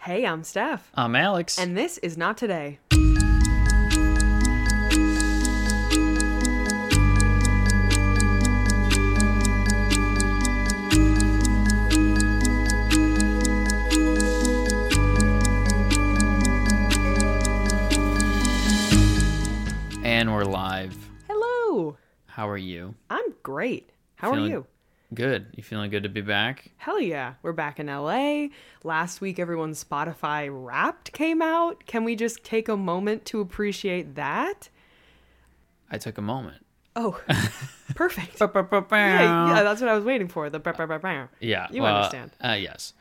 Hey, I'm Steph. I'm Alex. And this is Not Today. And we're live. Hello. How are you? I'm great. How Feeling- are you? Good. You feeling good to be back? Hell yeah. We're back in LA. Last week, everyone's Spotify Wrapped came out. Can we just take a moment to appreciate that? I took a moment. Oh, perfect. yeah, yeah, that's what I was waiting for. The. Yeah, You well, understand. Uh, yes,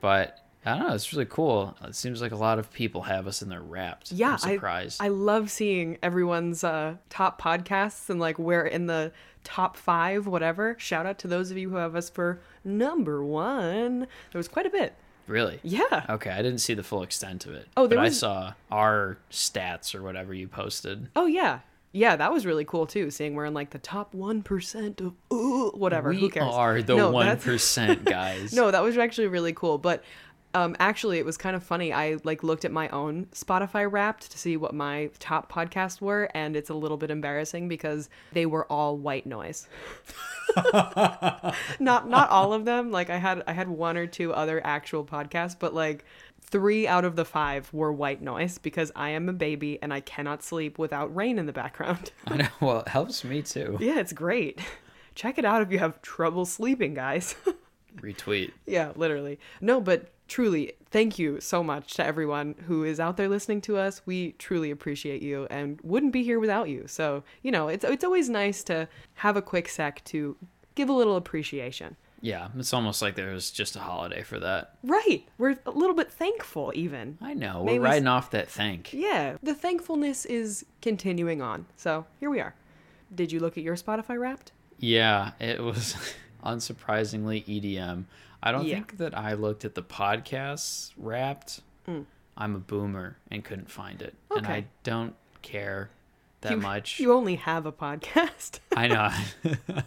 but I don't know. It's really cool. It seems like a lot of people have us in their wrapped. Yeah, I'm surprised. I, I love seeing everyone's uh, top podcasts and like we're in the top five, whatever. Shout out to those of you who have us for number one. There was quite a bit. really? Yeah. Okay, I didn't see the full extent of it. Oh, there but I saw our stats or whatever you posted. Oh yeah. Yeah, that was really cool too. Seeing we're in like the top one percent of uh, whatever. we Who cares? are the one percent guys. No, that was actually really cool. But um, actually, it was kind of funny. I like looked at my own Spotify Wrapped to see what my top podcasts were, and it's a little bit embarrassing because they were all white noise. not not all of them. Like I had I had one or two other actual podcasts, but like three out of the five were white noise because I am a baby and I cannot sleep without rain in the background. I know. Well, it helps me too. yeah, it's great. Check it out if you have trouble sleeping, guys. Retweet. Yeah, literally. No, but truly, thank you so much to everyone who is out there listening to us. We truly appreciate you and wouldn't be here without you. So, you know, it's it's always nice to have a quick sec to give a little appreciation. Yeah, it's almost like there was just a holiday for that. Right. We're a little bit thankful even. I know. We're riding off that thank. Yeah, the thankfulness is continuing on. So, here we are. Did you look at your Spotify wrapped? Yeah, it was unsurprisingly EDM. I don't Yeah. think that I looked at the podcasts wrapped. I'm a boomer and couldn't find it. And I Mm. Don't care that you, much. You only have a podcast. I know.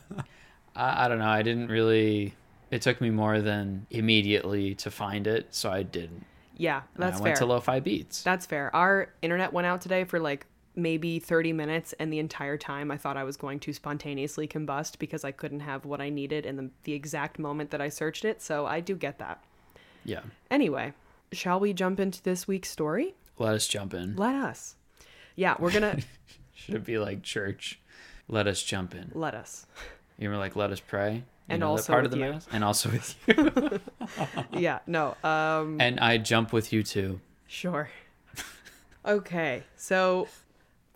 I, I don't know. I didn't really. It took me more than immediately to find it, so I didn't. yeah, And that's I fair. went to Lo-Fi Beats. That's fair. Our internet went out today for like maybe 30 minutes, and the entire time I thought I was going to spontaneously combust because I couldn't have what I needed in the, the exact moment that I searched it. So I do get that. yeah. Anyway, shall we jump into this week's story? Let us jump in. Let us. Yeah, we're gonna Should it be like church? Let us jump in. let us. You were like, let us pray. You And also part of with the you. mass, and also with you. Yeah, no. Um, and I jump with you too. Sure. okay, so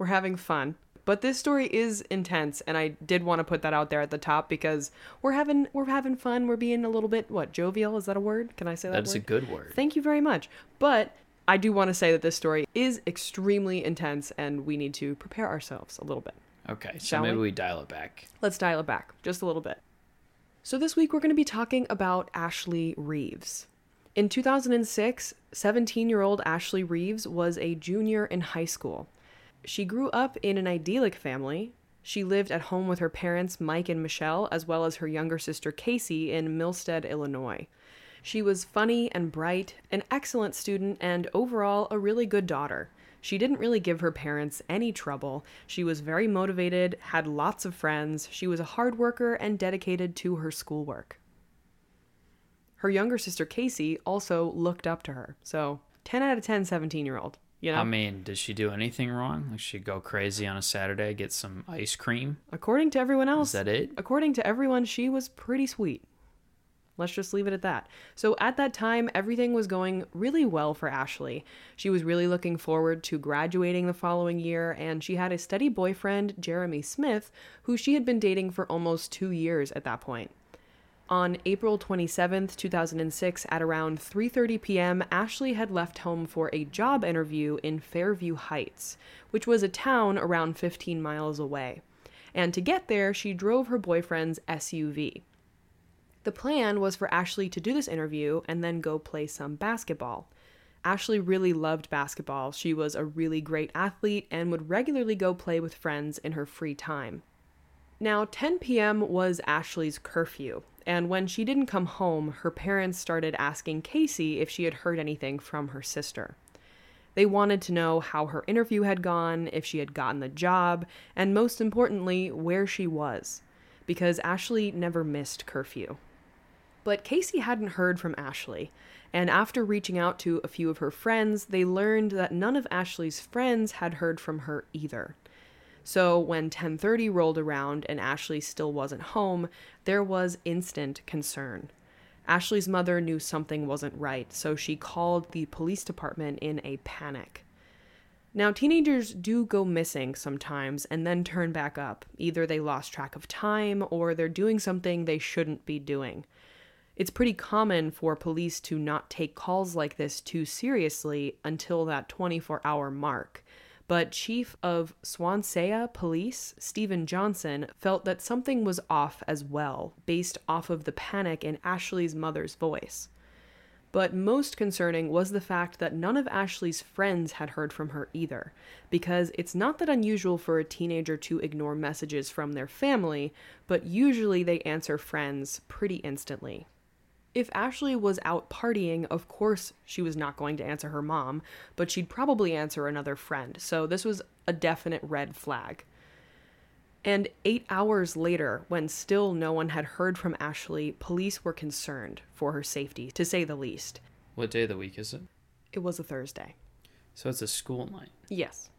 we're having fun. But this story is intense and I did want to put that out there at the top because we're having we're having fun. We're being a little bit what, jovial, is that a word? Can I say that That's a good word. Thank you very much. But I do want to say that this story is extremely intense and we need to prepare ourselves a little bit. Okay, so Shall maybe we? we dial it back. Let's dial it back just a little bit. So, this week we're going to be talking about Ashley Reeves. In 2006, 17 year old Ashley Reeves was a junior in high school. She grew up in an idyllic family. She lived at home with her parents, Mike and Michelle, as well as her younger sister, Casey, in Millstadt, Illinois. She was funny and bright, an excellent student, and overall a really good daughter. She didn't really give her parents any trouble. She was very motivated, had lots of friends, she was a hard worker, and dedicated to her schoolwork. Her younger sister, Casey, also looked up to her. So, 10 out of 10 17 year old. You know? I mean, did she do anything wrong? Like she go crazy on a Saturday, get some ice cream? according to everyone else, Is that it? according to everyone, she was pretty sweet. Let's just leave it at that. So, at that time, everything was going really well for Ashley. She was really looking forward to graduating the following year, and she had a steady boyfriend, Jeremy Smith, who she had been dating for almost two years at that point. On April 27th, 2006, at around 3:30 p.m., Ashley had left home for a job interview in Fairview Heights, which was a town around 15 miles away. And to get there, she drove her boyfriend's SUV. The plan was for Ashley to do this interview and then go play some basketball. Ashley really loved basketball. She was a really great athlete and would regularly go play with friends in her free time. Now, 10 p.m. was Ashley's curfew, And when she didn't come home, her parents started asking Casey if she had heard anything from her sister. They wanted to know how her interview had gone, if she had gotten the job, and most importantly, where she was, because Ashley never missed curfew. But Casey hadn't heard from Ashley, and after reaching out to a few of her friends, they learned that none of Ashley's friends had heard from her either. So when 10:30 rolled around and Ashley still wasn't home, there was instant concern. Ashley's mother knew something wasn't right, so she called the police department in a panic. Now, teenagers do go missing sometimes and then turn back up. Either they lost track of time or they're doing something they shouldn't be doing. It's pretty common for police to not take calls like this too seriously until that 24 hour mark. But Chief of Swansea Police, Stephen Johnson, felt that something was off as well, based off of the panic in Ashley's mother's voice. But most concerning was the fact that none of Ashley's friends had heard from her either, because it's not that unusual for a teenager to ignore messages from their family, but usually they answer friends pretty instantly. If Ashley was out partying, of course she was not going to answer her mom, but she'd probably answer another friend, so this was a definite red flag. And eight hours later, when still no one had heard from Ashley, police were concerned for her safety, to say the least. What day of the week is it? It was a Thursday. So it's a school night. Yes.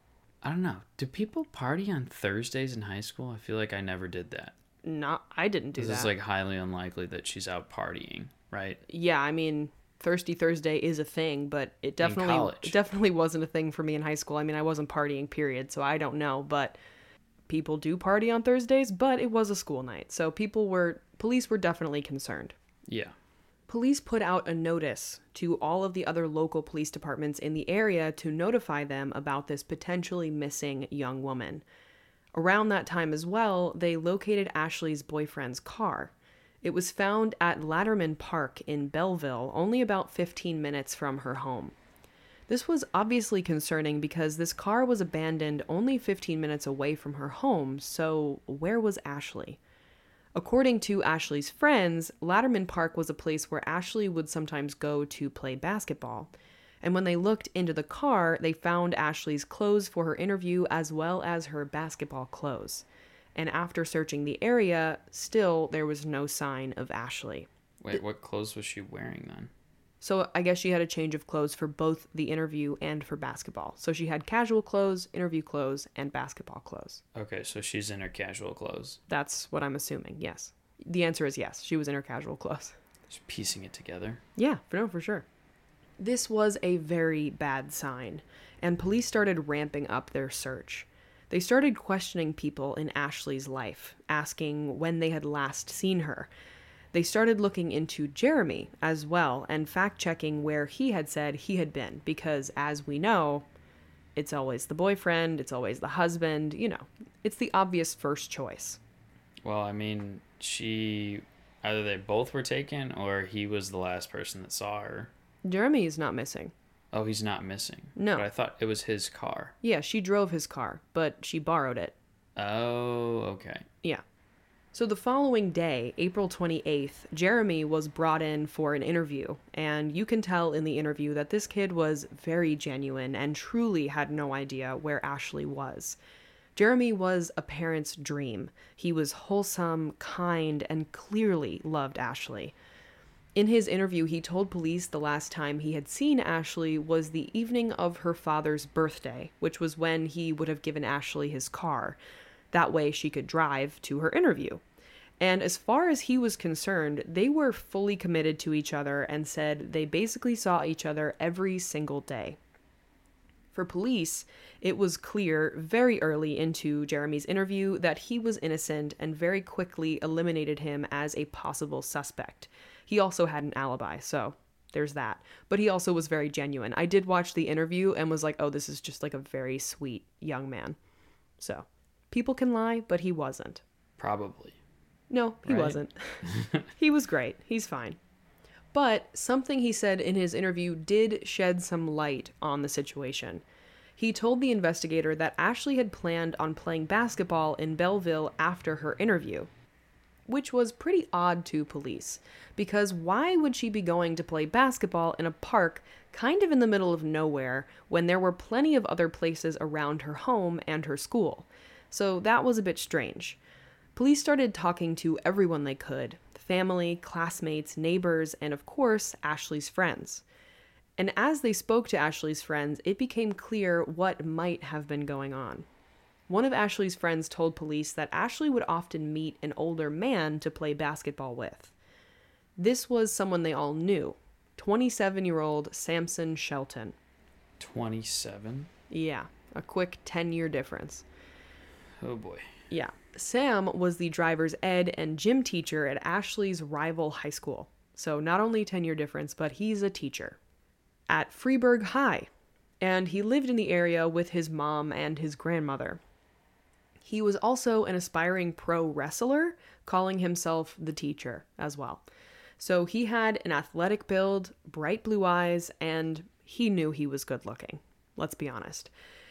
I don't know. Do people party on Thursdays in high school? I feel like I never did that. Not, I didn't do that. This is like highly unlikely that she's out partying, right? yeah, I mean, Thirsty Thursday is a thing, but it definitely it definitely wasn't a thing for me in high school. I mean, I wasn't partying, period, so I don't know, but people do party on Thursdays, but it was a school night. So people were police were definitely concerned. Yeah. Police put out a notice to all of the other local police departments in the area to notify them about this potentially missing young woman. Around that time as well, they located Ashley's boyfriend's car. It was found at Latterman Park in Belleville, only about 15 minutes from her home. This was obviously concerning because this car was abandoned only 15 minutes away from her home, so where was Ashley? According to Ashley's friends, Latterman Park was a place where Ashley would sometimes go to play basketball. And when they looked into the car, they found Ashley's clothes for her interview as well as her basketball clothes. And after searching the area, still there was no sign of Ashley. Wait, what clothes was she wearing then? So I guess she had a change of clothes for both the interview and for basketball. So she had casual clothes, interview clothes, and basketball clothes. Okay, so she's in her casual clothes. That's what I'm assuming. Yes. The answer is yes. She was in her casual clothes. Just piecing it together. Yeah, for no, for sure. This was a very bad sign, and police started ramping up their search. They started questioning people in Ashley's life, asking when they had last seen her. They started looking into Jeremy as well and fact checking where he had said he had been, because as we know, it's always the boyfriend, it's always the husband, you know, it's the obvious first choice. Well, I mean, she either they both were taken or he was the last person that saw her. Jeremy is not missing. Oh, he's not missing. No. But I thought it was his car. Yeah, she drove his car, but she borrowed it. Oh, okay. Yeah. So the following day, April 28th, Jeremy was brought in for an interview, and you can tell in the interview that this kid was very genuine and truly had no idea where Ashley was. Jeremy was a parent's dream. He was wholesome, kind, and clearly loved Ashley. In his interview, he told police the last time he had seen Ashley was the evening of her father's birthday, which was when he would have given Ashley his car. That way she could drive to her interview. And as far as he was concerned, they were fully committed to each other and said they basically saw each other every single day. For police, it was clear very early into Jeremy's interview that he was innocent and very quickly eliminated him as a possible suspect. He also had an alibi, so there's that. But he also was very genuine. I did watch the interview and was like, oh, this is just like a very sweet young man. So people can lie, but he wasn't. Probably. No, he Right. wasn't. he was great. He's fine. But something he said in his interview did shed some light on the situation. He told the investigator that Ashley had planned on playing basketball in Belleville after her interview. Which was pretty odd to police. Because why would she be going to play basketball in a park kind of in the middle of nowhere when there were plenty of other places around her home and her school? So that was a bit strange. Police started talking to everyone they could family, classmates, neighbors, and of course, Ashley's friends. And as they spoke to Ashley's friends, it became clear what might have been going on. One of Ashley's friends told police that Ashley would often meet an older man to play basketball with. This was someone they all knew 27 year old Samson Shelton. 27? Yeah, a quick 10 year difference. Oh boy. Yeah. Sam was the driver's ed and gym teacher at Ashley's rival high school. So not only 10 year difference, but he's a teacher at Freeburg High. And he lived in the area with his mom and his grandmother. He was also an aspiring pro wrestler, calling himself the teacher as well. So he had an athletic build, bright blue eyes, and he knew he was good looking. Let's be honest.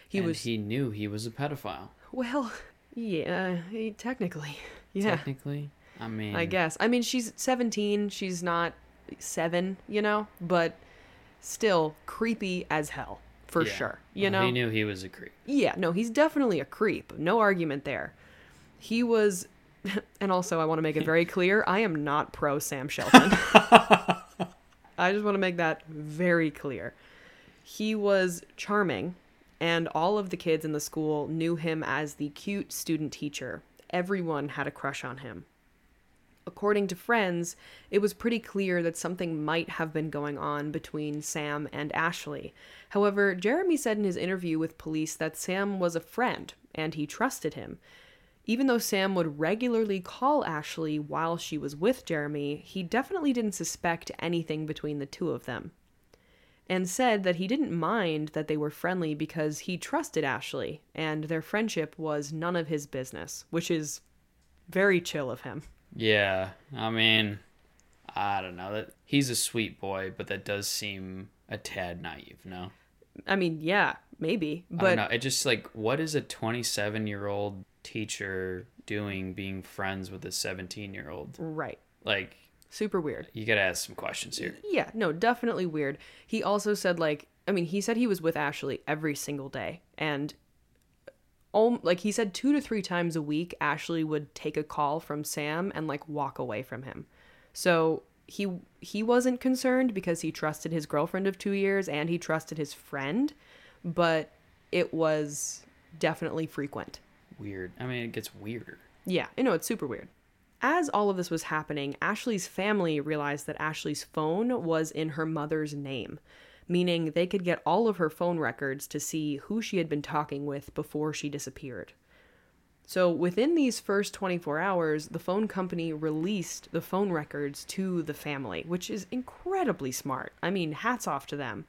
He and was he knew he was a pedophile. Well, yeah, he, technically. Yeah. Technically? I mean I guess. I mean she's 17, she's not 7, you know, but still creepy as hell for yeah. sure. You well, know, he knew he was a creep. Yeah, no, he's definitely a creep. No argument there. He was, and also I want to make it very clear: I am not pro Sam Shelton. I just want to make that very clear. He was charming, and all of the kids in the school knew him as the cute student teacher. Everyone had a crush on him. According to friends, it was pretty clear that something might have been going on between Sam and Ashley. However, Jeremy said in his interview with police that Sam was a friend and he trusted him. Even though Sam would regularly call Ashley while she was with Jeremy, he definitely didn't suspect anything between the two of them. And said that he didn't mind that they were friendly because he trusted Ashley, and their friendship was none of his business, which is very chill of him. Yeah, I mean, I don't know. That he's a sweet boy, but that does seem a tad naive. No. I mean, yeah, maybe, but no, it just like what is a 27 year old teacher doing being friends with a 17 year old? Right. Like super weird. You got to ask some questions here. Yeah, no, definitely weird. He also said like I mean, he said he was with Ashley every single day and like he said two to three times a week ashley would take a call from sam and like walk away from him. So he he wasn't concerned because he trusted his girlfriend of two years and he trusted his friend but it was definitely frequent. Weird. I mean it gets weirder. Yeah i know it's super weird. As all of this was happening ashley's family realized that ashley's phone was in her mother's name meaning they could get all of her phone records to see who she had been talking with before she disappeared. So, within these first 24 hours, the phone company released the phone records to the family, which is incredibly smart. I mean, hats off to them.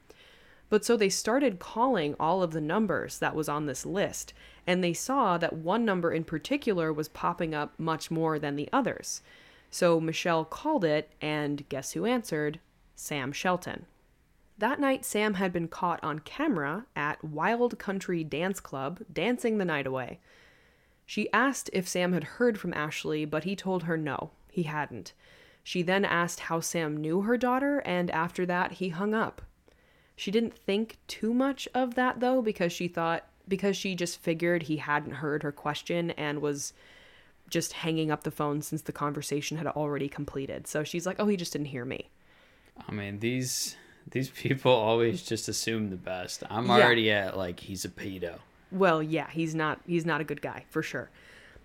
But so they started calling all of the numbers that was on this list, and they saw that one number in particular was popping up much more than the others. So Michelle called it, and guess who answered? Sam Shelton. That night, Sam had been caught on camera at Wild Country Dance Club dancing the night away. She asked if Sam had heard from Ashley, but he told her no, he hadn't. She then asked how Sam knew her daughter, and after that, he hung up. She didn't think too much of that though, because she thought, because she just figured he hadn't heard her question and was just hanging up the phone since the conversation had already completed. So she's like, oh, he just didn't hear me. I mean, these these people always just assume the best. I'm yeah. already at like he's a pedo. Well, yeah, he's not he's not a good guy for sure.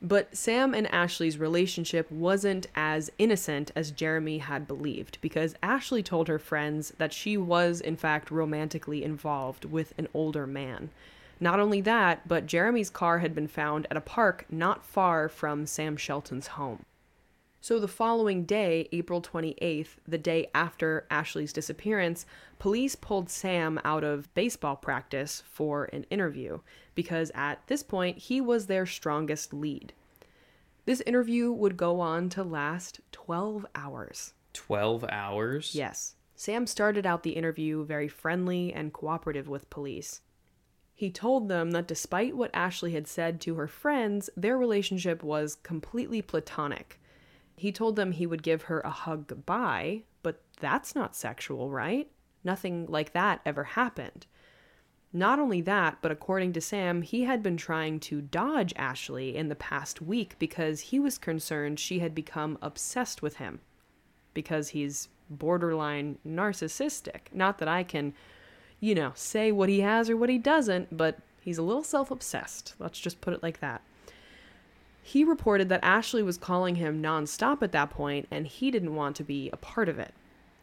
But Sam and Ashley's relationship wasn't as innocent as Jeremy had believed because Ashley told her friends that she was in fact romantically involved with an older man. Not only that, but Jeremy's car had been found at a park not far from Sam Shelton's home. So the following day, April 28th, the day after Ashley's disappearance, police pulled Sam out of baseball practice for an interview because at this point he was their strongest lead. This interview would go on to last 12 hours. 12 hours? Yes. Sam started out the interview very friendly and cooperative with police. He told them that despite what Ashley had said to her friends, their relationship was completely platonic He told them he would give her a hug goodbye, but that's not sexual, right? Nothing like that ever happened. Not only that, but according to Sam, he had been trying to dodge Ashley in the past week because he was concerned she had become obsessed with him. Because he's borderline narcissistic. Not that I can, you know, say what he has or what he doesn't, but he's a little self obsessed. Let's just put it like that. He reported that Ashley was calling him nonstop at that point, and he didn't want to be a part of it.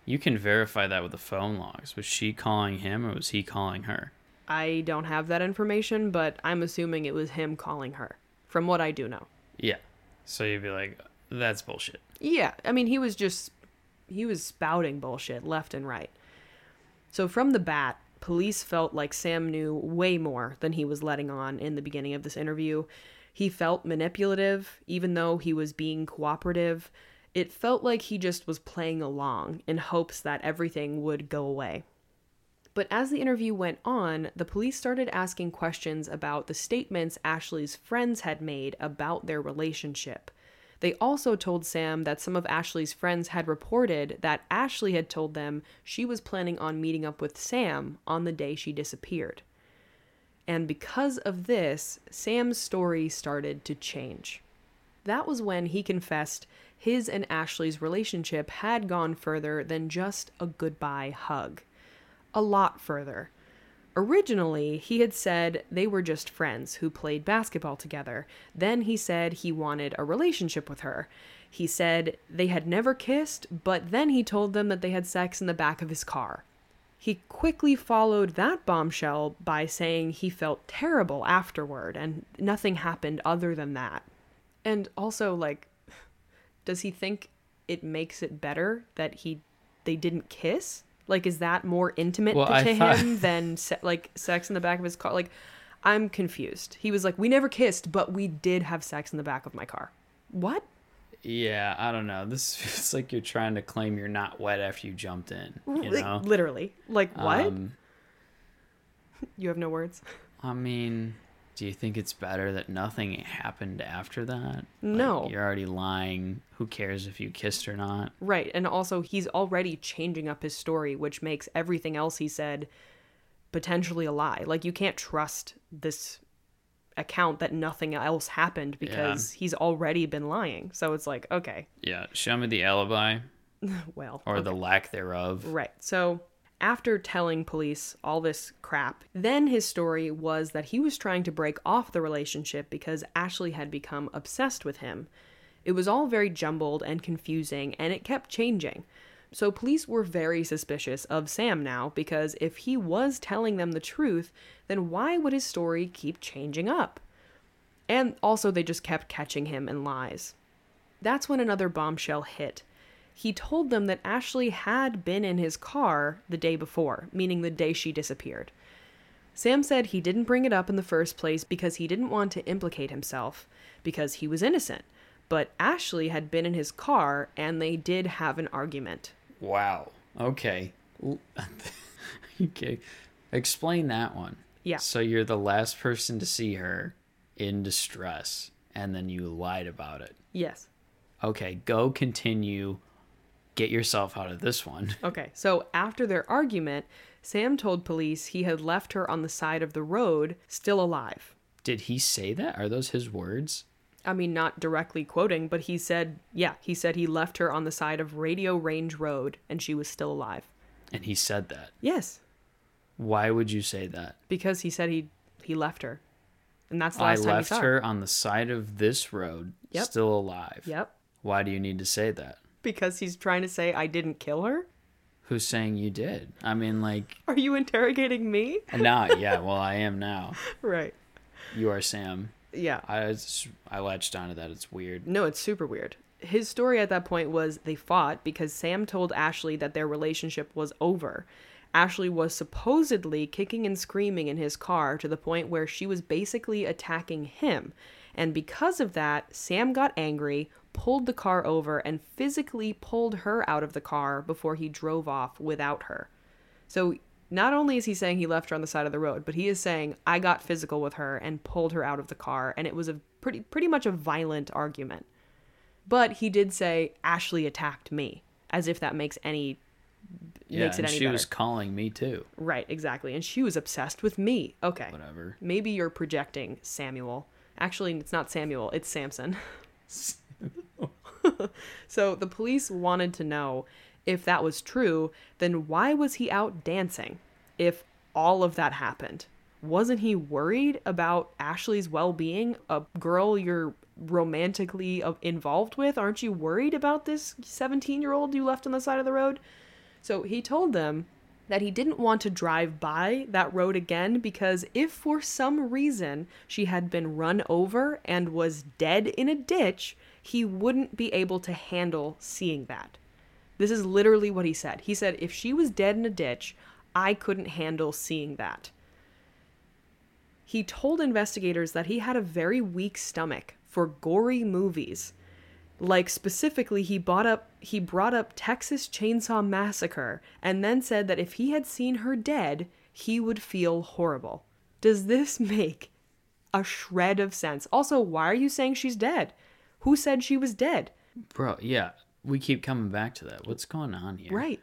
You can verify that with the phone logs. Was she calling him or was he calling her? I don't have that information, but I'm assuming it was him calling her, from what I do know. Yeah. So you'd be like, that's bullshit. Yeah, I mean, he was just he was spouting bullshit left and right. So from the bat, police felt like Sam knew way more than he was letting on in the beginning of this interview. He felt manipulative, even though he was being cooperative. It felt like he just was playing along in hopes that everything would go away. But as the interview went on, the police started asking questions about the statements Ashley's friends had made about their relationship. They also told Sam that some of Ashley's friends had reported that Ashley had told them she was planning on meeting up with Sam on the day she disappeared. And because of this, Sam's story started to change. That was when he confessed his and Ashley's relationship had gone further than just a goodbye hug. A lot further. Originally, he had said they were just friends who played basketball together. Then he said he wanted a relationship with her. He said they had never kissed, but then he told them that they had sex in the back of his car. He quickly followed that bombshell by saying he felt terrible afterward and nothing happened other than that. And also like does he think it makes it better that he they didn't kiss? Like, is that more intimate Well, to thought- him than se- like sex in the back of his car? Like, I'm confused. He was like, "We never kissed, but we did have sex in the back of my car." What? Yeah, I don't know. This feels like you're trying to claim you're not wet after you jumped in. You Like, know? literally. Like what? Um, you have no words. I mean, do you think it's better that nothing happened after that? Like, No. you're already lying. Who cares if you kissed or not? Right, and also he's already changing up his story, which makes everything else he said potentially a lie. Like you can't trust this account that nothing else happened because he's already been lying. So it's like, okay, Yeah, show me the alibi well, or okay. the lack thereof. Right. So after telling police all this crap, then his story was that he was trying to break off the relationship because Ashley had become obsessed with him. It was all very jumbled and confusing, and it kept changing. So police were very suspicious of Sam now because if he was telling them the truth, then why would his story keep changing up? And also, they just kept catching him in lies. That's when another bombshell hit. He told them that Ashley had been in his car the day before, meaning the day she disappeared. Sam said he didn't bring it up in the first place because he didn't want to implicate himself, because he was innocent. But Ashley had been in his car and they did have an argument. Wow. Okay. Okay. Explain that one. Yeah. So you're the last person to see her in distress, and then you lied about it. Yes. Okay, go continue. Get yourself out of this one. Okay, so after their argument, Sam told police he had left her on the side of the road, still alive. Did he say that? Are those his words? I mean, not directly quoting, but he said, yeah, he said he left her on the side of Radio Range Road and she was still alive. And he said that. Yes, Why would you say that? because he said he he left her. And that's the I last time he left saw her on the side of this road, Yep. still alive. Yep. Why do you need to say that? Because he's trying to say I didn't kill her? Who's saying you did? I mean, like, Are you interrogating me? now, yeah, well, I am now. Right. You are Sam. Yeah. I just, I latched onto that. It's weird. No, it's super weird. His story at that point was they fought because Sam told Ashley that their relationship was over. Ashley was supposedly kicking and screaming in his car to the point where she was basically attacking him. And because of that, Sam got angry, pulled the car over, and physically pulled her out of the car before he drove off without her. So not only is he saying he left her on the side of the road, but he is saying I got physical with her and pulled her out of the car, and it was a pretty pretty much a violent argument. But he did say Ashley attacked me, as if that makes any Yeah, makes it and any she better. was calling me too. Right, exactly. And she was obsessed with me. Okay. Whatever. Maybe you're projecting Samuel. Actually, it's not Samuel, it's Samson. so the police wanted to know if that was true, then why was he out dancing if all of that happened? Wasn't he worried about Ashley's well being? A girl you're romantically uh, involved with? Aren't you worried about this 17 year old you left on the side of the road? So he told them that he didn't want to drive by that road again because if for some reason she had been run over and was dead in a ditch, he wouldn't be able to handle seeing that. This is literally what he said. He said, if she was dead in a ditch, I couldn't handle seeing that. He told investigators that he had a very weak stomach for gory movies. Like specifically he brought up he brought up Texas Chainsaw Massacre and then said that if he had seen her dead, he would feel horrible. Does this make a shred of sense? Also, why are you saying she's dead? Who said she was dead? Bro, yeah. We keep coming back to that. What's going on here? Right.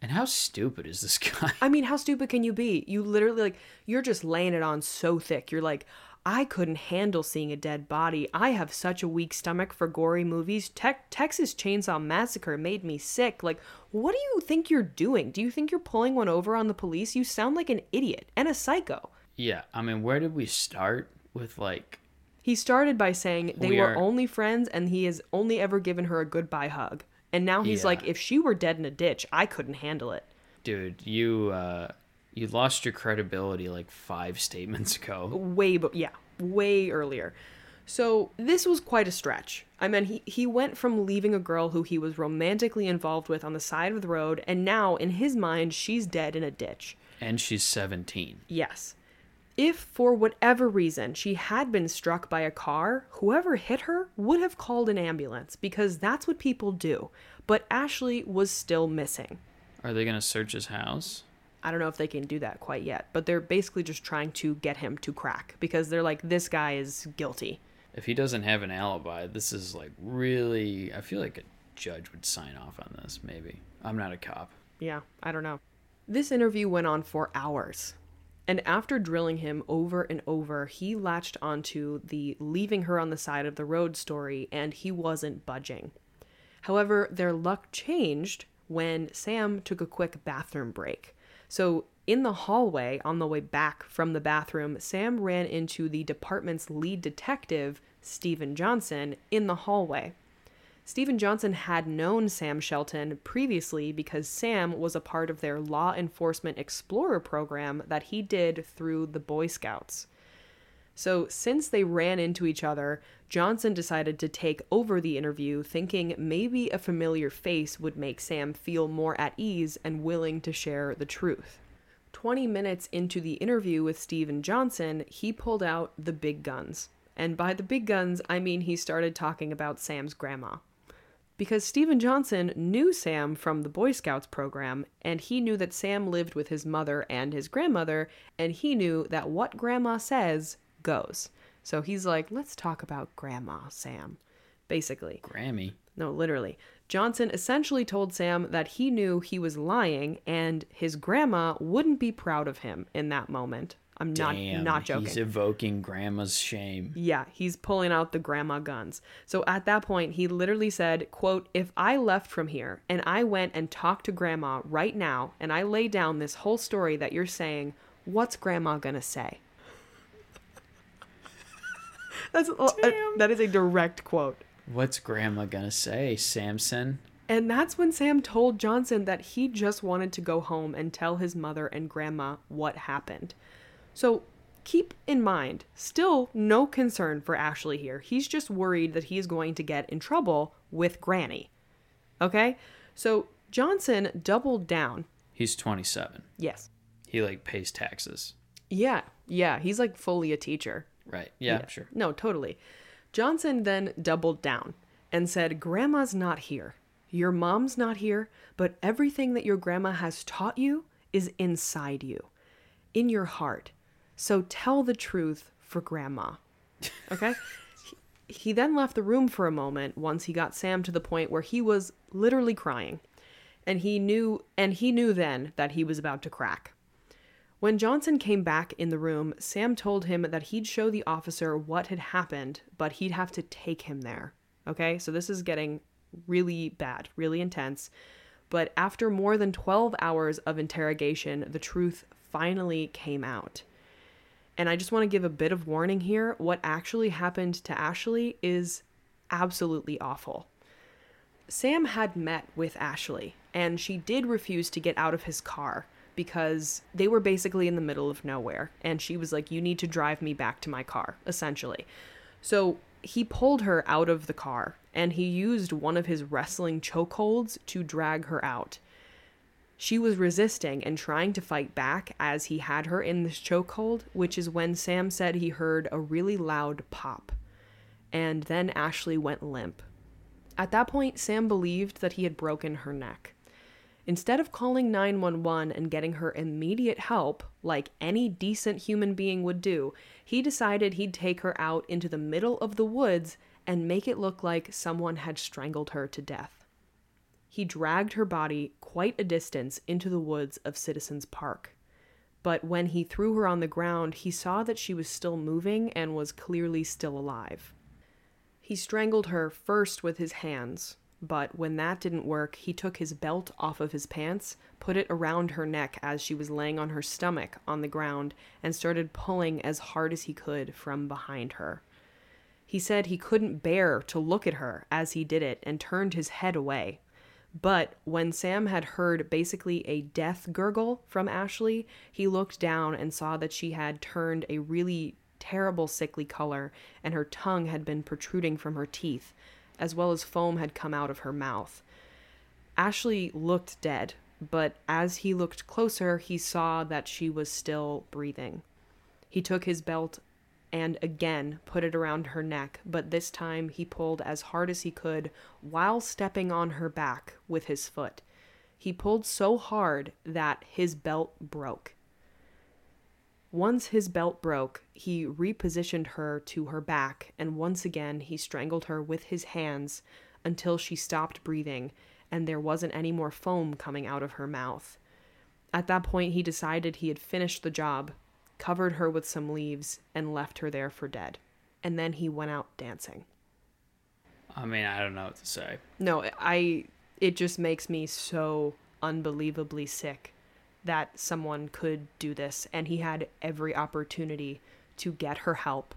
And how stupid is this guy? I mean, how stupid can you be? You literally like you're just laying it on so thick. You're like, I couldn't handle seeing a dead body. I have such a weak stomach for gory movies. Te- Texas Chainsaw Massacre made me sick. Like, what do you think you're doing? Do you think you're pulling one over on the police? You sound like an idiot and a psycho. yeah, I mean, where did we start with like He started by saying they We were are- only friends and he has only ever given her a goodbye hug. And now he's Yeah. like, if she were dead in a ditch, I couldn't handle it. dude, you uh you lost your credibility like 5 statements ago. way but yeah way earlier so this was quite a stretch i mean he, he went from leaving a girl who he was romantically involved with on the side of the road and now in his mind she's dead in a ditch And she's 17. yes if for whatever reason she had been struck by a car whoever hit her would have called an ambulance because that's what people do but ashley was still missing Are they going to search his house? I don't know if they can do that quite yet, but they're basically just trying to get him to crack because they're like, this guy is guilty. If he doesn't have an alibi, this is like really I feel like a judge would sign off on this maybe. I'm not a cop. Yeah, I don't know. This interview went on for hours. And after drilling him over and over, he latched onto the leaving her on the side of the road story and he wasn't budging. However, their luck changed when Sam took a quick bathroom break. So, in the hallway on the way back from the bathroom, Sam ran into the department's lead detective, Stephen Johnson, in the hallway. Stephen Johnson had known Sam Shelton previously because Sam was a part of their law enforcement explorer program that he did through the Boy Scouts. So, since they ran into each other, Johnson decided to take over the interview, thinking maybe a familiar face would make Sam feel more at ease and willing to share the truth. 20 minutes into the interview with Stephen Johnson, he pulled out the big guns. And by the big guns, I mean he started talking about Sam's grandma. Because Stephen Johnson knew Sam from the Boy Scouts program, and he knew that Sam lived with his mother and his grandmother, and he knew that what grandma says goes. So he's like, let's talk about grandma, Sam. Basically. Grammy. No, literally. Johnson essentially told Sam that he knew he was lying and his grandma wouldn't be proud of him in that moment. I'm not Damn, not joking. He's evoking grandma's shame. Yeah, he's pulling out the grandma guns. So at that point, he literally said, quote, if I left from here and I went and talked to grandma right now and I lay down this whole story that you're saying, what's grandma gonna say? That's uh, that is a direct quote. What's grandma gonna say, Samson? And that's when Sam told Johnson that he just wanted to go home and tell his mother and grandma what happened. So keep in mind, still no concern for Ashley here. He's just worried that he's going to get in trouble with Granny. Okay? So Johnson doubled down. He's 27. Yes. He like pays taxes. Yeah. Yeah. He's like fully a teacher. Right. Yeah, sure. No, totally. Johnson then doubled down and said, Grandma's not here. Your mom's not here, but everything that your grandma has taught you is inside you, in your heart. So tell the truth for grandma. Okay? He then left the room for a moment once he got Sam to the point where he was literally crying. And he knew and he knew then that he was about to crack. When Johnson came back in the room, Sam told him that he'd show the officer what had happened, but he'd have to take him there. Okay? So this is getting really bad, really intense. But after more than 12 hours of interrogation, the truth finally came out. And I just want to give a bit of warning here. What actually happened to Ashley is absolutely awful. Sam had met with Ashley, and she did refuse to get out of his car because they were basically in the middle of nowhere. And she was like, You need to drive me back to my car, essentially. So he pulled her out of the car and he used one of his wrestling chokeholds to drag her out. She was resisting and trying to fight back as he had her in this chokehold, which is when Sam said he heard a really loud pop. And then Ashley went limp. At that point, Sam believed that he had broken her neck. Instead of calling 911 and getting her immediate help, like any decent human being would do, he decided he'd take her out into the middle of the woods and make it look like someone had strangled her to death. He dragged her body quite a distance into the woods of Citizens Park. But when he threw her on the ground, he saw that she was still moving and was clearly still alive. He strangled her first with his hands, but when that didn't work, he took his belt off of his pants, put it around her neck as she was laying on her stomach on the ground, and started pulling as hard as he could from behind her. He said he couldn't bear to look at her as he did it and turned his head away. But when Sam had heard basically a death gurgle from Ashley, he looked down and saw that she had turned a really terrible sickly color and her tongue had been protruding from her teeth, as well as foam had come out of her mouth. Ashley looked dead, but as he looked closer, he saw that she was still breathing. He took his belt and again put it around her neck, but this time he pulled as hard as he could while stepping on her back with his foot. He pulled so hard that his belt broke. Once his belt broke, he repositioned her to her back, and once again he strangled her with his hands until she stopped breathing and there wasn't any more foam coming out of her mouth. At that point, he decided he had finished the job covered her with some leaves, and left her there for dead. And then he went out dancing. I mean, I don't know what to say. No, I it just makes me so unbelievably sick that someone could do this and he had every opportunity to get her help.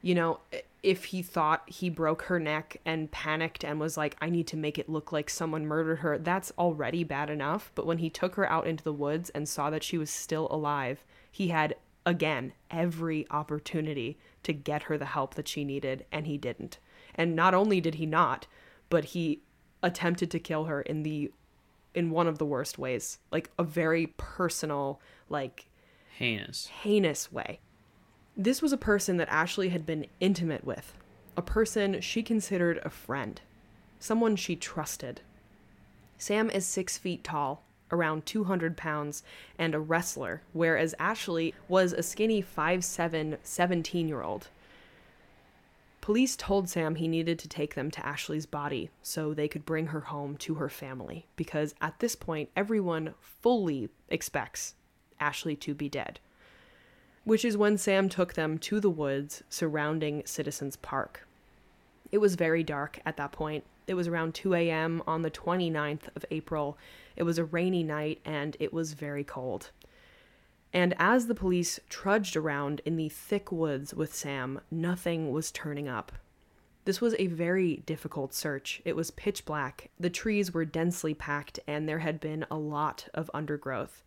You know, if he thought he broke her neck and panicked and was like, I need to make it look like someone murdered her, that's already bad enough. But when he took her out into the woods and saw that she was still alive he had again every opportunity to get her the help that she needed and he didn't. And not only did he not but he attempted to kill her in the in one of the worst ways like a very personal like heinous. heinous way. This was a person that ashley had been intimate with a person she considered a friend someone she trusted. Sam is six feet tall around 200 pounds, and a wrestler, whereas Ashley was a skinny 5'7, 17 year old. Police told Sam he needed to take them to Ashley's body so they could bring her home to her family, because at this point, everyone fully expects Ashley to be dead. Which is when Sam took them to the woods surrounding Citizens Park. It was very dark at that point. It was around 2 a.m. on the 29th of April, it was a rainy night and it was very cold. And as the police trudged around in the thick woods with Sam, nothing was turning up. This was a very difficult search. It was pitch black, the trees were densely packed, and there had been a lot of undergrowth.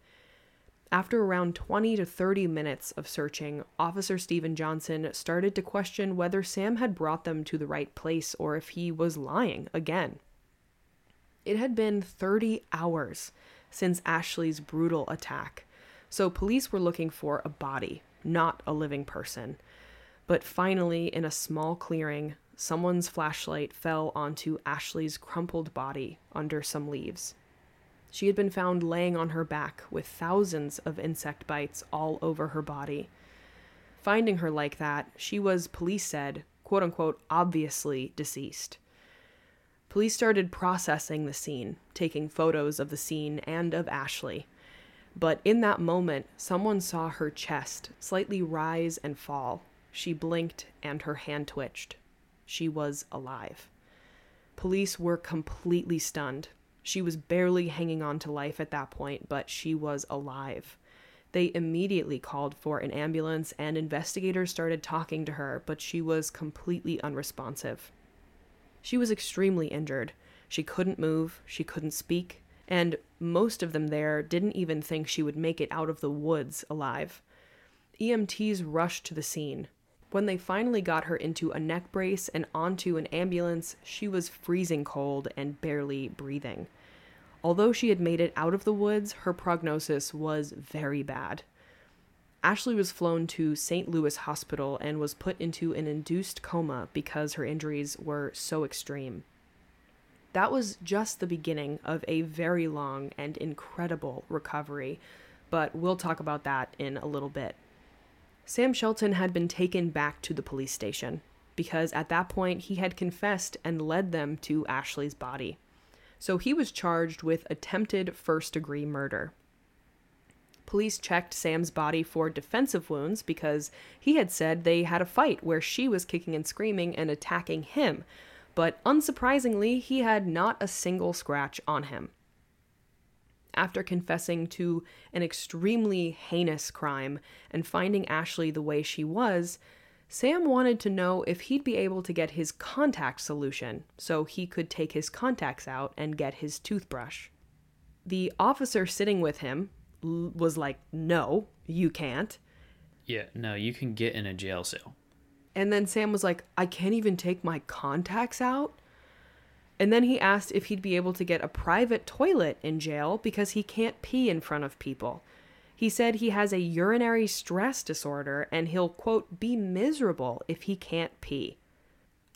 After around 20 to 30 minutes of searching, Officer Stephen Johnson started to question whether Sam had brought them to the right place or if he was lying again. It had been 30 hours since Ashley's brutal attack, so police were looking for a body, not a living person. But finally, in a small clearing, someone's flashlight fell onto Ashley's crumpled body under some leaves. She had been found laying on her back with thousands of insect bites all over her body. Finding her like that, she was, police said, quote unquote obviously deceased. Police started processing the scene, taking photos of the scene and of Ashley. But in that moment, someone saw her chest slightly rise and fall. She blinked and her hand twitched. She was alive. Police were completely stunned. She was barely hanging on to life at that point, but she was alive. They immediately called for an ambulance and investigators started talking to her, but she was completely unresponsive. She was extremely injured. She couldn't move, she couldn't speak, and most of them there didn't even think she would make it out of the woods alive. EMTs rushed to the scene. When they finally got her into a neck brace and onto an ambulance, she was freezing cold and barely breathing. Although she had made it out of the woods, her prognosis was very bad. Ashley was flown to St. Louis Hospital and was put into an induced coma because her injuries were so extreme. That was just the beginning of a very long and incredible recovery, but we'll talk about that in a little bit. Sam Shelton had been taken back to the police station because at that point he had confessed and led them to Ashley's body. So he was charged with attempted first degree murder. Police checked Sam's body for defensive wounds because he had said they had a fight where she was kicking and screaming and attacking him, but unsurprisingly, he had not a single scratch on him after confessing to an extremely heinous crime and finding Ashley the way she was, Sam wanted to know if he'd be able to get his contact solution so he could take his contacts out and get his toothbrush. The officer sitting with him was like, No, you can't. Yeah, no, you can get in a jail cell. And then Sam was like, I can't even take my contacts out? And then he asked if he'd be able to get a private toilet in jail because he can't pee in front of people. He said he has a urinary stress disorder and he'll, quote, be miserable if he can't pee.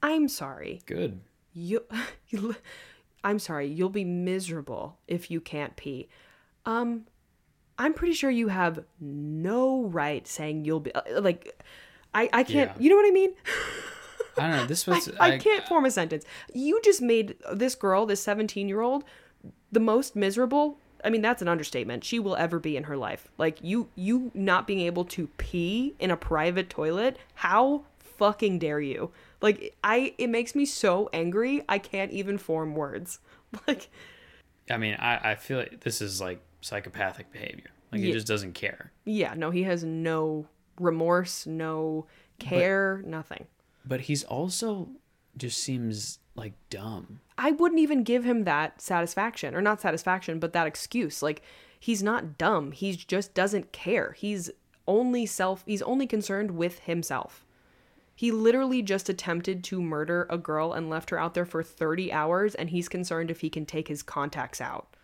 I'm sorry. Good. You, I'm sorry, you'll be miserable if you can't pee. Um, I'm pretty sure you have no right saying you'll be, uh, like, I, I can't, Yeah. you know what I mean? I don't know. This was I, I can't form a sentence. You just made this girl, this 17 year old, the most miserable. I mean, that's an understatement. She will ever be in her life. Like you, you not being able to pee in a private toilet. How fucking dare you? Like I, it makes me so angry. I can't even form words. Like I mean, I, I feel like this is like psychopathic behavior. Like he just doesn't care. yeah, no, he has no remorse, no care, nothing. But he's also just seems like dumb. I wouldn't even give him that satisfaction, or not satisfaction, but that excuse. Like, he's not dumb. He just doesn't care. He's only self, he's only concerned with himself. He literally just attempted to murder a girl and left her out there for 30 hours, and he's concerned if he can take his contacts out.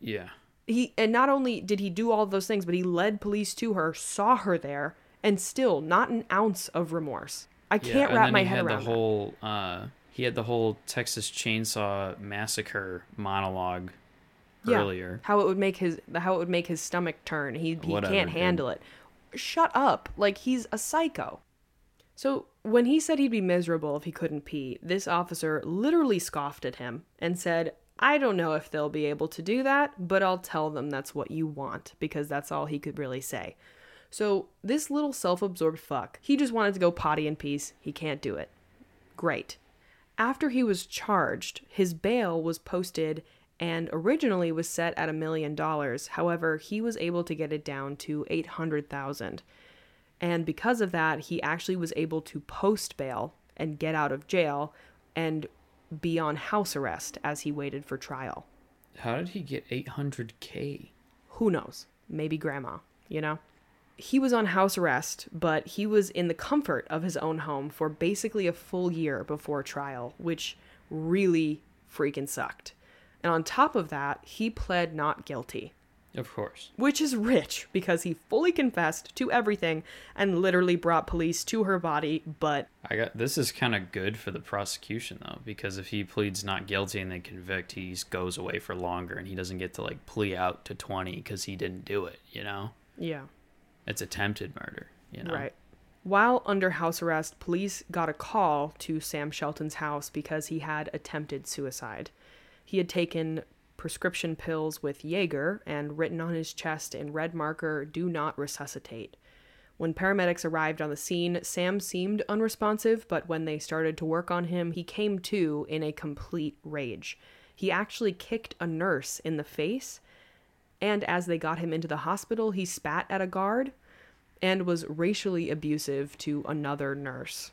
Yeah. He, and not only did he do all of those things, but he led police to her, saw her there, and still not an ounce of remorse. I can't and wrap my he head had around the that. whole uh he had the whole Texas Chainsaw Massacre monologue Yeah, earlier. how it would make his how it would make his stomach turn. He he Whatever, can't dude. handle it. Shut up. Like he's a psycho. So when he said he'd be miserable if he couldn't pee, this officer literally scoffed at him and said, "I don't know if they'll be able to do that, but I'll tell them that's what you want because that's all he could really say." So this little self-absorbed fuck, he just wanted to go potty in peace. He can't do it. Great. After he was charged, his bail was posted and originally was set at a million dollars. However, he was able to get it down to 800,000. And because of that, he actually was able to post bail and get out of jail and be on house arrest as he waited for trial. How did he get 800k? Who knows? Maybe grandma, you know? He was on house arrest, but he was in the comfort of his own home for basically a full year before trial, which really freaking sucked. And on top of that, he pled not guilty, Of course. which is rich because he fully confessed to everything and literally brought police to her body, but I got this is kind of good for the prosecution though because if he pleads not guilty and they convict, he goes away for longer and he doesn't get to like plea out to 20 cuz he didn't do it, you know? yeah, It's attempted murder, you know. right. While under house arrest, police got a call to Sam Shelton's house because he had attempted suicide. He had taken prescription pills with Jaeger and written on his chest in red marker, Do not resuscitate. When paramedics arrived on the scene, Sam seemed unresponsive, but when they started to work on him, he came to in a complete rage. He actually kicked a nurse in the face, and as they got him into the hospital, he spat at a guard and was racially abusive to another nurse.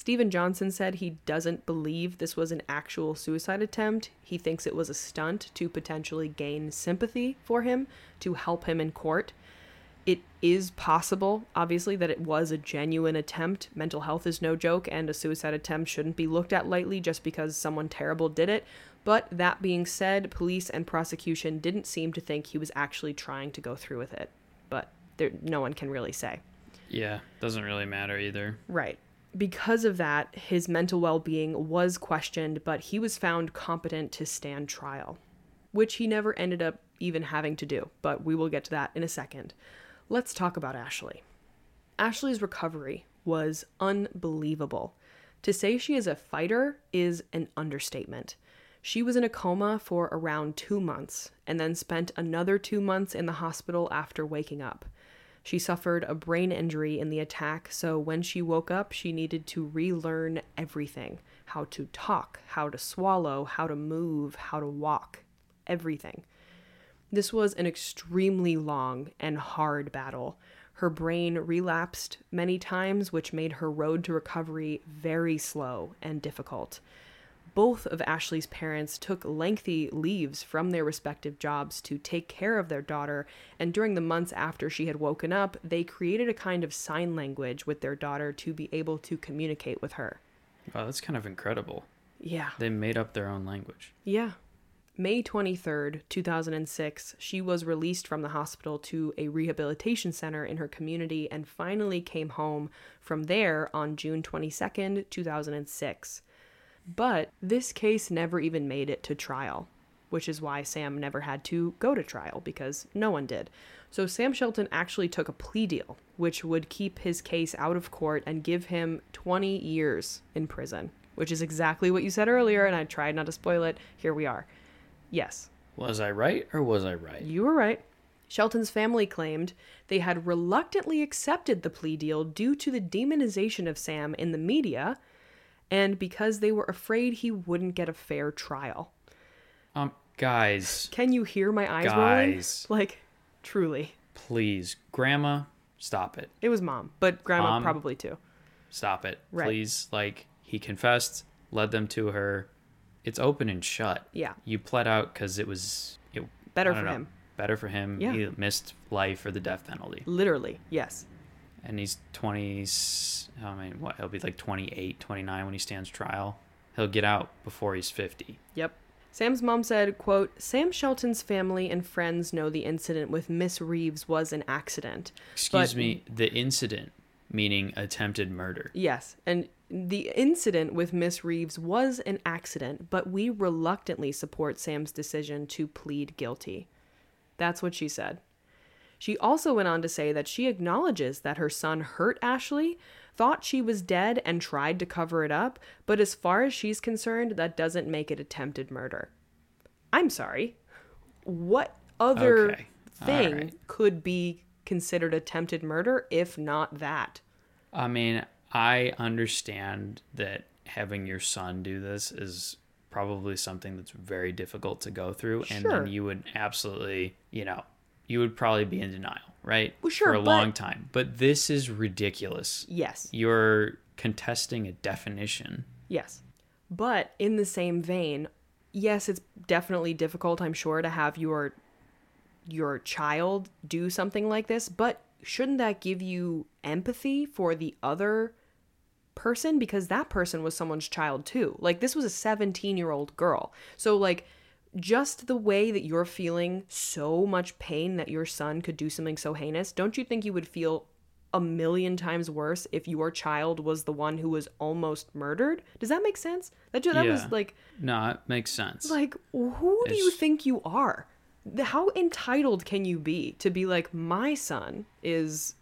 Stephen Johnson said he doesn't believe this was an actual suicide attempt. He thinks it was a stunt to potentially gain sympathy for him, to help him in court. It is possible, obviously, that it was a genuine attempt. Mental health is no joke, and a suicide attempt shouldn't be looked at lightly just because someone terrible did it. But that being said, police and prosecution didn't seem to think he was actually trying to go through with it. But there, no one can really say. Yeah, doesn't really matter either. Right. Because of that, his mental well being was questioned, but he was found competent to stand trial, which he never ended up even having to do. But we will get to that in a second. Let's talk about Ashley. Ashley's recovery was unbelievable. To say she is a fighter is an understatement. She was in a coma for around two months and then spent another two months in the hospital after waking up. She suffered a brain injury in the attack, so when she woke up, she needed to relearn everything how to talk, how to swallow, how to move, how to walk, everything. This was an extremely long and hard battle. Her brain relapsed many times, which made her road to recovery very slow and difficult. Both of Ashley's parents took lengthy leaves from their respective jobs to take care of their daughter, and during the months after she had woken up, they created a kind of sign language with their daughter to be able to communicate with her. Wow, that's kind of incredible. Yeah. They made up their own language. Yeah. May 23rd, 2006, she was released from the hospital to a rehabilitation center in her community and finally came home from there on June 22nd, 2006. But this case never even made it to trial, which is why Sam never had to go to trial because no one did. So Sam Shelton actually took a plea deal, which would keep his case out of court and give him 20 years in prison, which is exactly what you said earlier, and I tried not to spoil it. Here we are. Yes, Was I right or was I right? you were right. Shelton's family claimed they had reluctantly accepted the plea deal due to the demonization of Sam in the media and because they were afraid he wouldn't get a fair trial. Um, guys, Can you hear my eyes rolling? guys, Like, truly. please, Grandma, stop it. It was mom, but grandma Mom? probably too. Stop it. Right. Please. Like, he confessed, led them to her. It's open and shut. Yeah. You pled out because it was it, Better for know, him. Better for him. Yeah. He missed life or the death penalty. Literally, yes. And he's 20, I mean, what? He'll be like 28, 29 when he stands trial. He'll get out before he's 50. Yep. Sam's mom said, quote, Sam Shelton's family and friends know the incident with Miss Reeves was an accident. Excuse But- me, the incident, meaning attempted murder. Yes, and the incident with Miss Reeves was an accident, but we reluctantly support Sam's decision to plead guilty. That's what she said. She also went on to say that she acknowledges that her son hurt Ashley, thought she was dead, and tried to cover it up, but as far as she's concerned, that doesn't make it attempted murder. I'm sorry. What other Okay. Thing right. could be considered attempted murder if not that? I mean, I understand that having your son do this is probably something that's very difficult to go through. And Sure. then you would absolutely, you know, you would probably be in denial, right? Well, sure, For a but- long time. But this is ridiculous. Yes. You're contesting a definition. Yes. But in the same vein, yes, it's definitely difficult, I'm sure, to have your your child do something like this, but shouldn't that give you empathy for the other person because that person was someone's child too. Like this was a 17-year-old girl. So like just the way that you're feeling so much pain that your son could do something so heinous, don't you think you would feel a million times worse if your child was the one who was almost murdered? Does that make sense? That that Yeah. was like No, it makes sense. like who do you think you are? How entitled can you be to be like my son is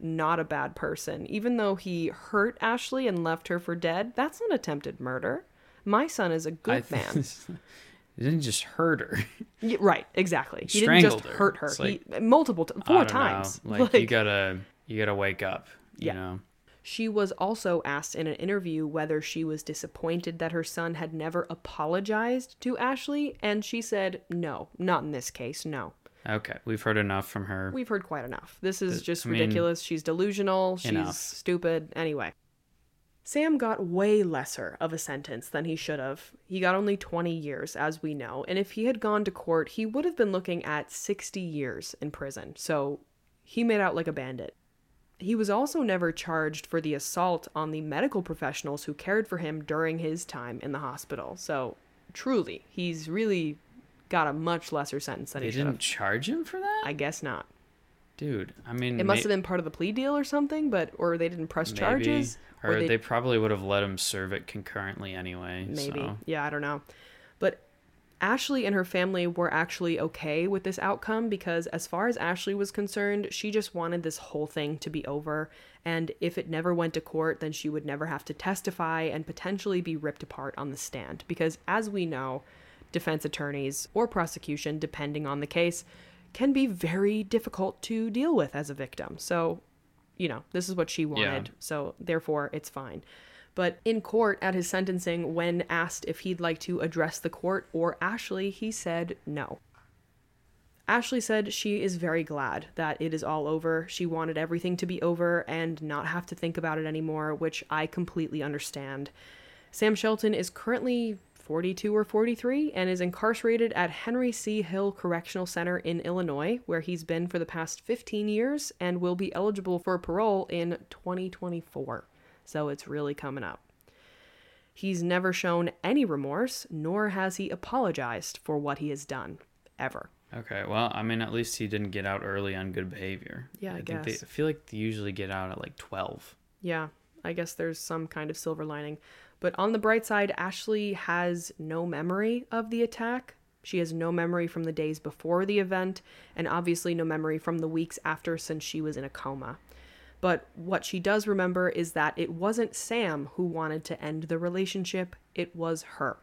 not a bad person. Even though he hurt Ashley and left her for dead, that's not attempted murder. My son is a good I man. he didn't just hurt her. Y- right, exactly. He didn't just her. hurt her. It's he multiple t- I four don't times. know. Like, you gotta you gotta wake up. You Yeah. know. She was also asked in an interview whether she was disappointed that her son had never apologized to Ashley, and she said, no, not in this case, no. Okay, we've heard enough from her. We've heard quite enough. This is just I mean, ridiculous. She's delusional. She's enough. stupid. Anyway. Sam got way lesser of a sentence than he should have. He got only 20 years, as we know, and if he had gone to court, he would have been looking at 60 years in prison. So he made out like a bandit. He was also never charged for the assault on the medical professionals who cared for him during his time in the hospital. So truly, he's really got a much lesser sentence than they he should They didn't charge him for that, I guess not. dude. I mean, It must may- have been part of the plea deal or something, but or they didn't press charges, or, they- they, probably would have let him serve it concurrently anyway. maybe. so. Yeah, I don't know. But Ashley and her family were actually okay with this outcome because, as far as Ashley was concerned, she just wanted this whole thing to be over. And if it never went to court, then she would never have to testify and potentially be ripped apart on the stand. Because, as we know, defense attorneys or prosecution, depending on the case, can be very difficult to deal with as a victim. So, you know, this is what she wanted. So, therefore, it's fine. But in court at his sentencing, when asked if he'd like to address the court or Ashley, he said no. Ashley said she is very glad that it is all over. She wanted everything to be over and not have to think about it anymore, which I completely understand. Sam Shelton is currently 42 or 43 and is incarcerated at Henry C. Hill Correctional Center in Illinois, where he's been for the past 15 years and will be eligible for parole in 2024. So it's really coming up. He's never shown any remorse, nor has he apologized for what he has done, ever. Okay, well, I mean, at least he didn't get out early on good behavior. Yeah, I think they, guess. I feel like they usually get out at like twelve. Yeah, I guess there's some kind of silver lining. But on the bright side, Ashley has no memory of the attack. She has no memory from the days before the event, and obviously no memory from the weeks after since she was in a coma. But what she does remember is that it wasn't Sam who wanted to end the relationship, it was her.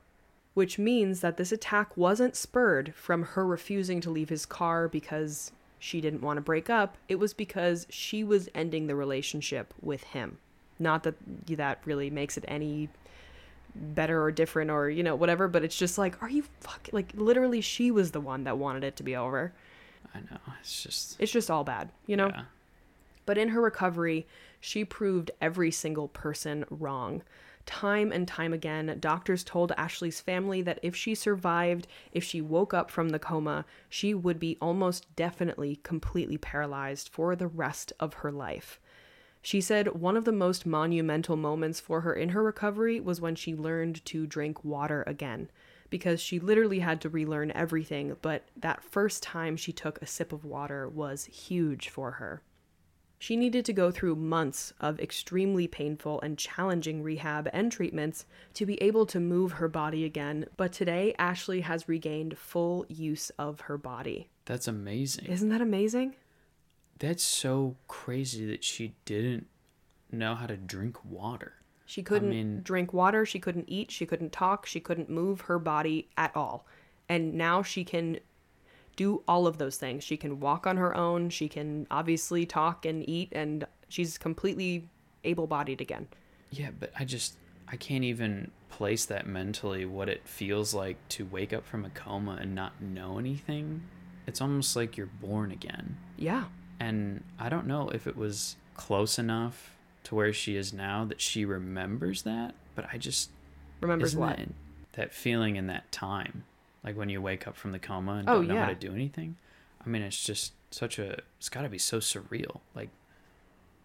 Which means that this attack wasn't spurred from her refusing to leave his car because she didn't want to break up. It was because she was ending the relationship with him. Not that that really makes it any better or different or, you know, whatever, but it's just like, are you fuck like literally she was the one that wanted it to be over. I know. It's just It's just all bad, you know? yeah. But in her recovery, she proved every single person wrong. Time and time again, doctors told Ashley's family that if she survived, if she woke up from the coma, she would be almost definitely completely paralyzed for the rest of her life. She said one of the most monumental moments for her in her recovery was when she learned to drink water again, because she literally had to relearn everything, but that first time she took a sip of water was huge for her. She needed to go through months of extremely painful and challenging rehab and treatments to be able to move her body again, but today Ashley has regained full use of her body. That's amazing. Isn't that amazing? That's so crazy that she didn't know how to drink water. She couldn't mean- drink water, she couldn't eat, she couldn't talk, she couldn't move her body at all. And now she can do all of those things. She can walk on her own, she can obviously talk and eat, and she's completely able bodied again. Yeah, but I just I can't even place that mentally what it feels like to wake up from a coma and not know anything. It's almost like you're born again. Yeah. And I don't know if it was close enough to where she is now that she remembers that, but I just Remembers what? that, that feeling in that time, like when you wake up from the coma and Oh, don't know how to do anything. I mean, it's just such a. It's got to be so surreal. Like,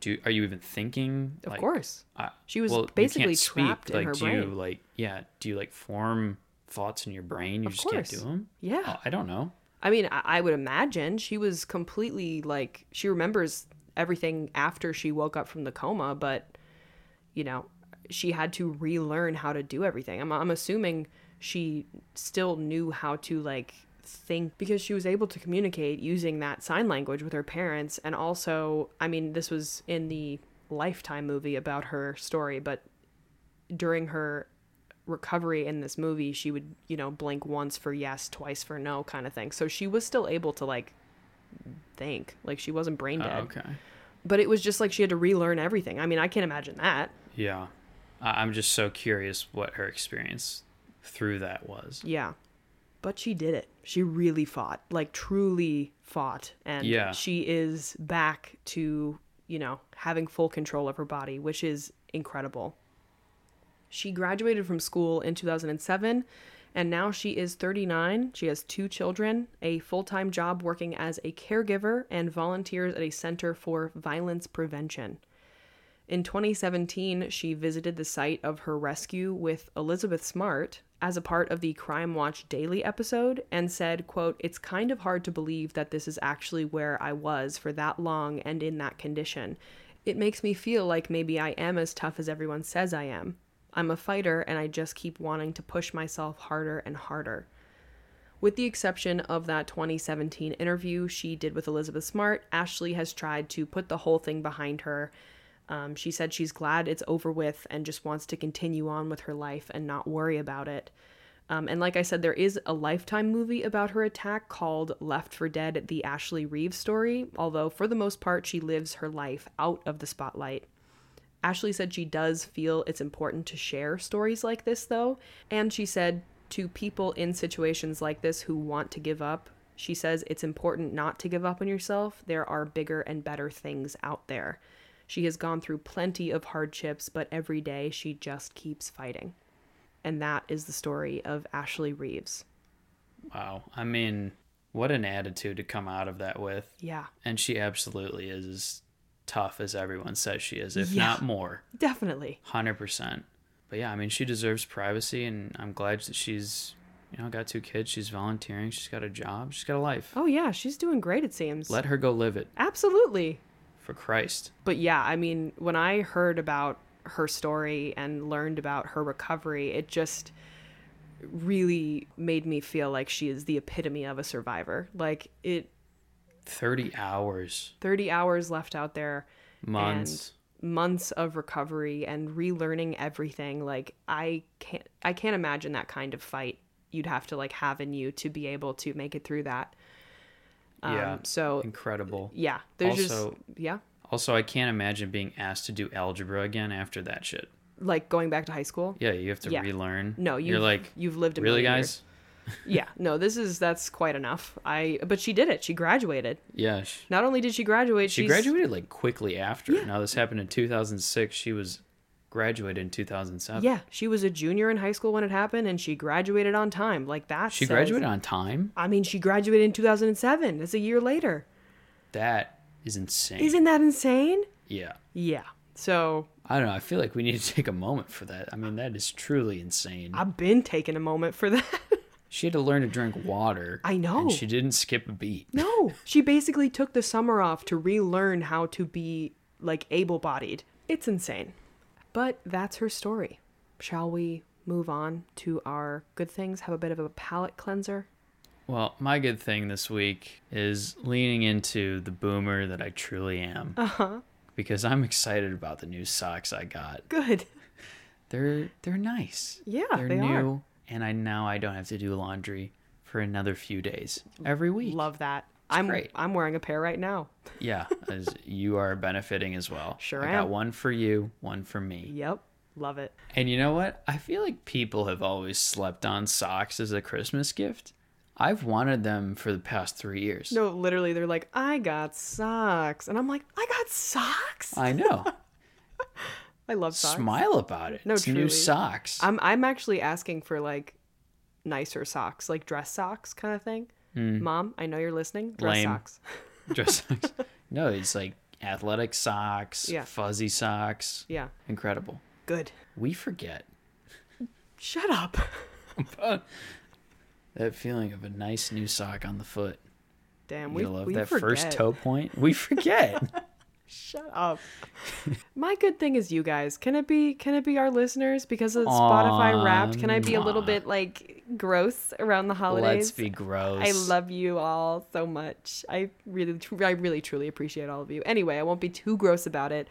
do are you even thinking? Of like, course. I- She was well, you basically can't speak. trapped in like, her do you brain. like yeah? Do you like form thoughts in your brain? You Of just can't do them. Yeah. Oh, I don't know. I mean, I, I would imagine she was completely like she remembers everything after she woke up from the coma, but you know, she had to relearn how to do everything. I'm I'm assuming she still knew how to like think because she was able to communicate using that sign language with her parents and also I mean this was in the lifetime movie about her story but during her recovery in this movie she would you know blink once for yes twice for no kind of thing so she was still able to like think like she wasn't brain Oh, dead okay. but it was just like she had to relearn everything i mean i can't imagine that Yeah. I'm just so curious what her experience through that was. Yeah. But she did it. She really fought, like truly fought. And Yeah. she is back to, you know, having full control of her body, which is incredible. She graduated from school in 2007 and now she is 39. She has two children, a full time job working as a caregiver, and volunteers at a center for violence prevention. In 2017, she visited the site of her rescue with Elizabeth Smart as a part of the Crime Watch Daily episode and said, quote, "It's kind of hard to believe that this is actually where I was for that long and in that condition. It makes me feel like maybe I am as tough as everyone says I am. I'm a fighter and I just keep wanting to push myself harder and harder." With the exception of that 2017 interview she did with Elizabeth Smart, Ashley has tried to put the whole thing behind her. Um, she said she's glad it's over with and just wants to continue on with her life and not worry about it. Um, and like I said, there is a Lifetime movie about her attack called Left for Dead The Ashley Reeves Story, although for the most part, she lives her life out of the spotlight. Ashley said she does feel it's important to share stories like this, though. And she said to people in situations like this who want to give up, she says it's important not to give up on yourself. There are bigger and better things out there. She has gone through plenty of hardships, but every day she just keeps fighting. And that is the story of Ashley Reeves. Wow. I mean, what an attitude to come out of that with. Yeah, And she absolutely is tough as everyone says she is, if Yeah. not more. definitely. 100%. But yeah, I mean, she deserves privacy, and I'm glad that she's, you know, got two kids. She's volunteering. She's got a job. She's got a life. Oh, yeah, she's doing great, it seems. Let her go live it, Absolutely. for Christ. But yeah, I mean, when I heard about her story and learned about her recovery, it just really made me feel like she is the epitome of a survivor. Like it 30 hours, 30 hours left out there, months. months of recovery and relearning everything. Like I can't I can't imagine that kind of fight you'd have to like have in you to be able to make it through that. Um, Yeah. so Incredible. yeah, there's Also- just yeah, Also, I can't imagine being asked to do algebra again after that shit. like going back to high school. Yeah, you have to Yeah. relearn. No, you You're like, you've lived a really, guys? years. Yeah, no, this is that's quite enough. I but she did it. She graduated. Yeah. She, Not only did she graduate, she she's, graduated like quickly after. Yeah. Now, this happened in 2006. She was graduated in 2007. Yeah, she was a junior in high school when it happened, and she graduated on time. Like that. She says- graduated on time? I mean, she graduated in 2007. That's a year later. That is insane. Isn't that insane? yeah. Yeah. So I don't know. I feel like we need to take a moment for that. I mean, that is truly insane. I've been taking a moment for that. She had to learn to drink water. I know. And she didn't skip a beat. no, she basically took the summer off to relearn how to be like able-bodied. It's insane. But that's her story. Shall we move on to our good things? Have a bit of a palate cleanser. Well, my good thing this week is leaning into the boomer that I truly am. Uh huh. Because I'm excited about the new socks I got. Good. They're they're nice. Yeah, they're they new, are. And I now I don't have to do laundry for another few days every week. Love that. I'm great. I'm wearing a pair right now. Yeah, as you are benefiting as well. Sure I am. got one for you, one for me. Yep. Love it. And you know what? I feel like people have always slept on socks as a Christmas gift. I've wanted them for the past three years. No, literally, they're like, I got socks. And I'm like, I got socks? I know. I love socks. Smile about it. No, it's new socks. I'm, I'm actually asking for like nicer socks, like dress socks kind of thing. Hmm. Mom, I know you're listening. Dress. Lame. socks. Dress socks. No, it's like athletic socks, Yeah. fuzzy socks. Yeah. Incredible. Good. We forget Shut up. that feeling of a nice new sock on the foot. Damn, You we, love we that forget. first toe point. We forget. Shut up. My good thing is you guys. Can it be can it be our listeners because of Spotify wrapped? Can I be a little bit like gross around the holidays? Let's be gross. I love you all so much. I really, tr- I really, truly appreciate all of you. Anyway, I won't be too gross about it.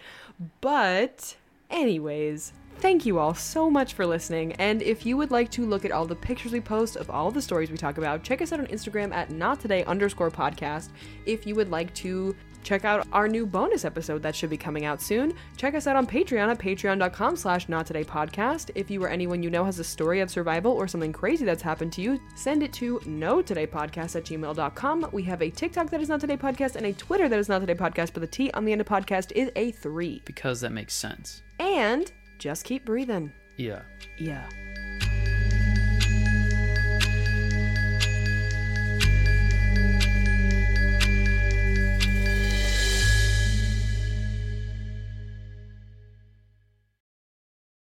But, anyways, thank you all so much for listening. And if you would like to look at all the pictures we post of all the stories we talk about, check us out on Instagram at not today underscore podcast. If you would like to check out our new bonus episode that should be coming out soon. Check us out on patreon at patreon.com slash not today podcast if you or anyone you know has a story of survival or something crazy that's happened to you send it to no today podcast at gmail.com we have a tiktok that is not today podcast and a twitter that is not today podcast but the t on the end of podcast is a three. Because that makes sense. and just keep breathing. Yeah. yeah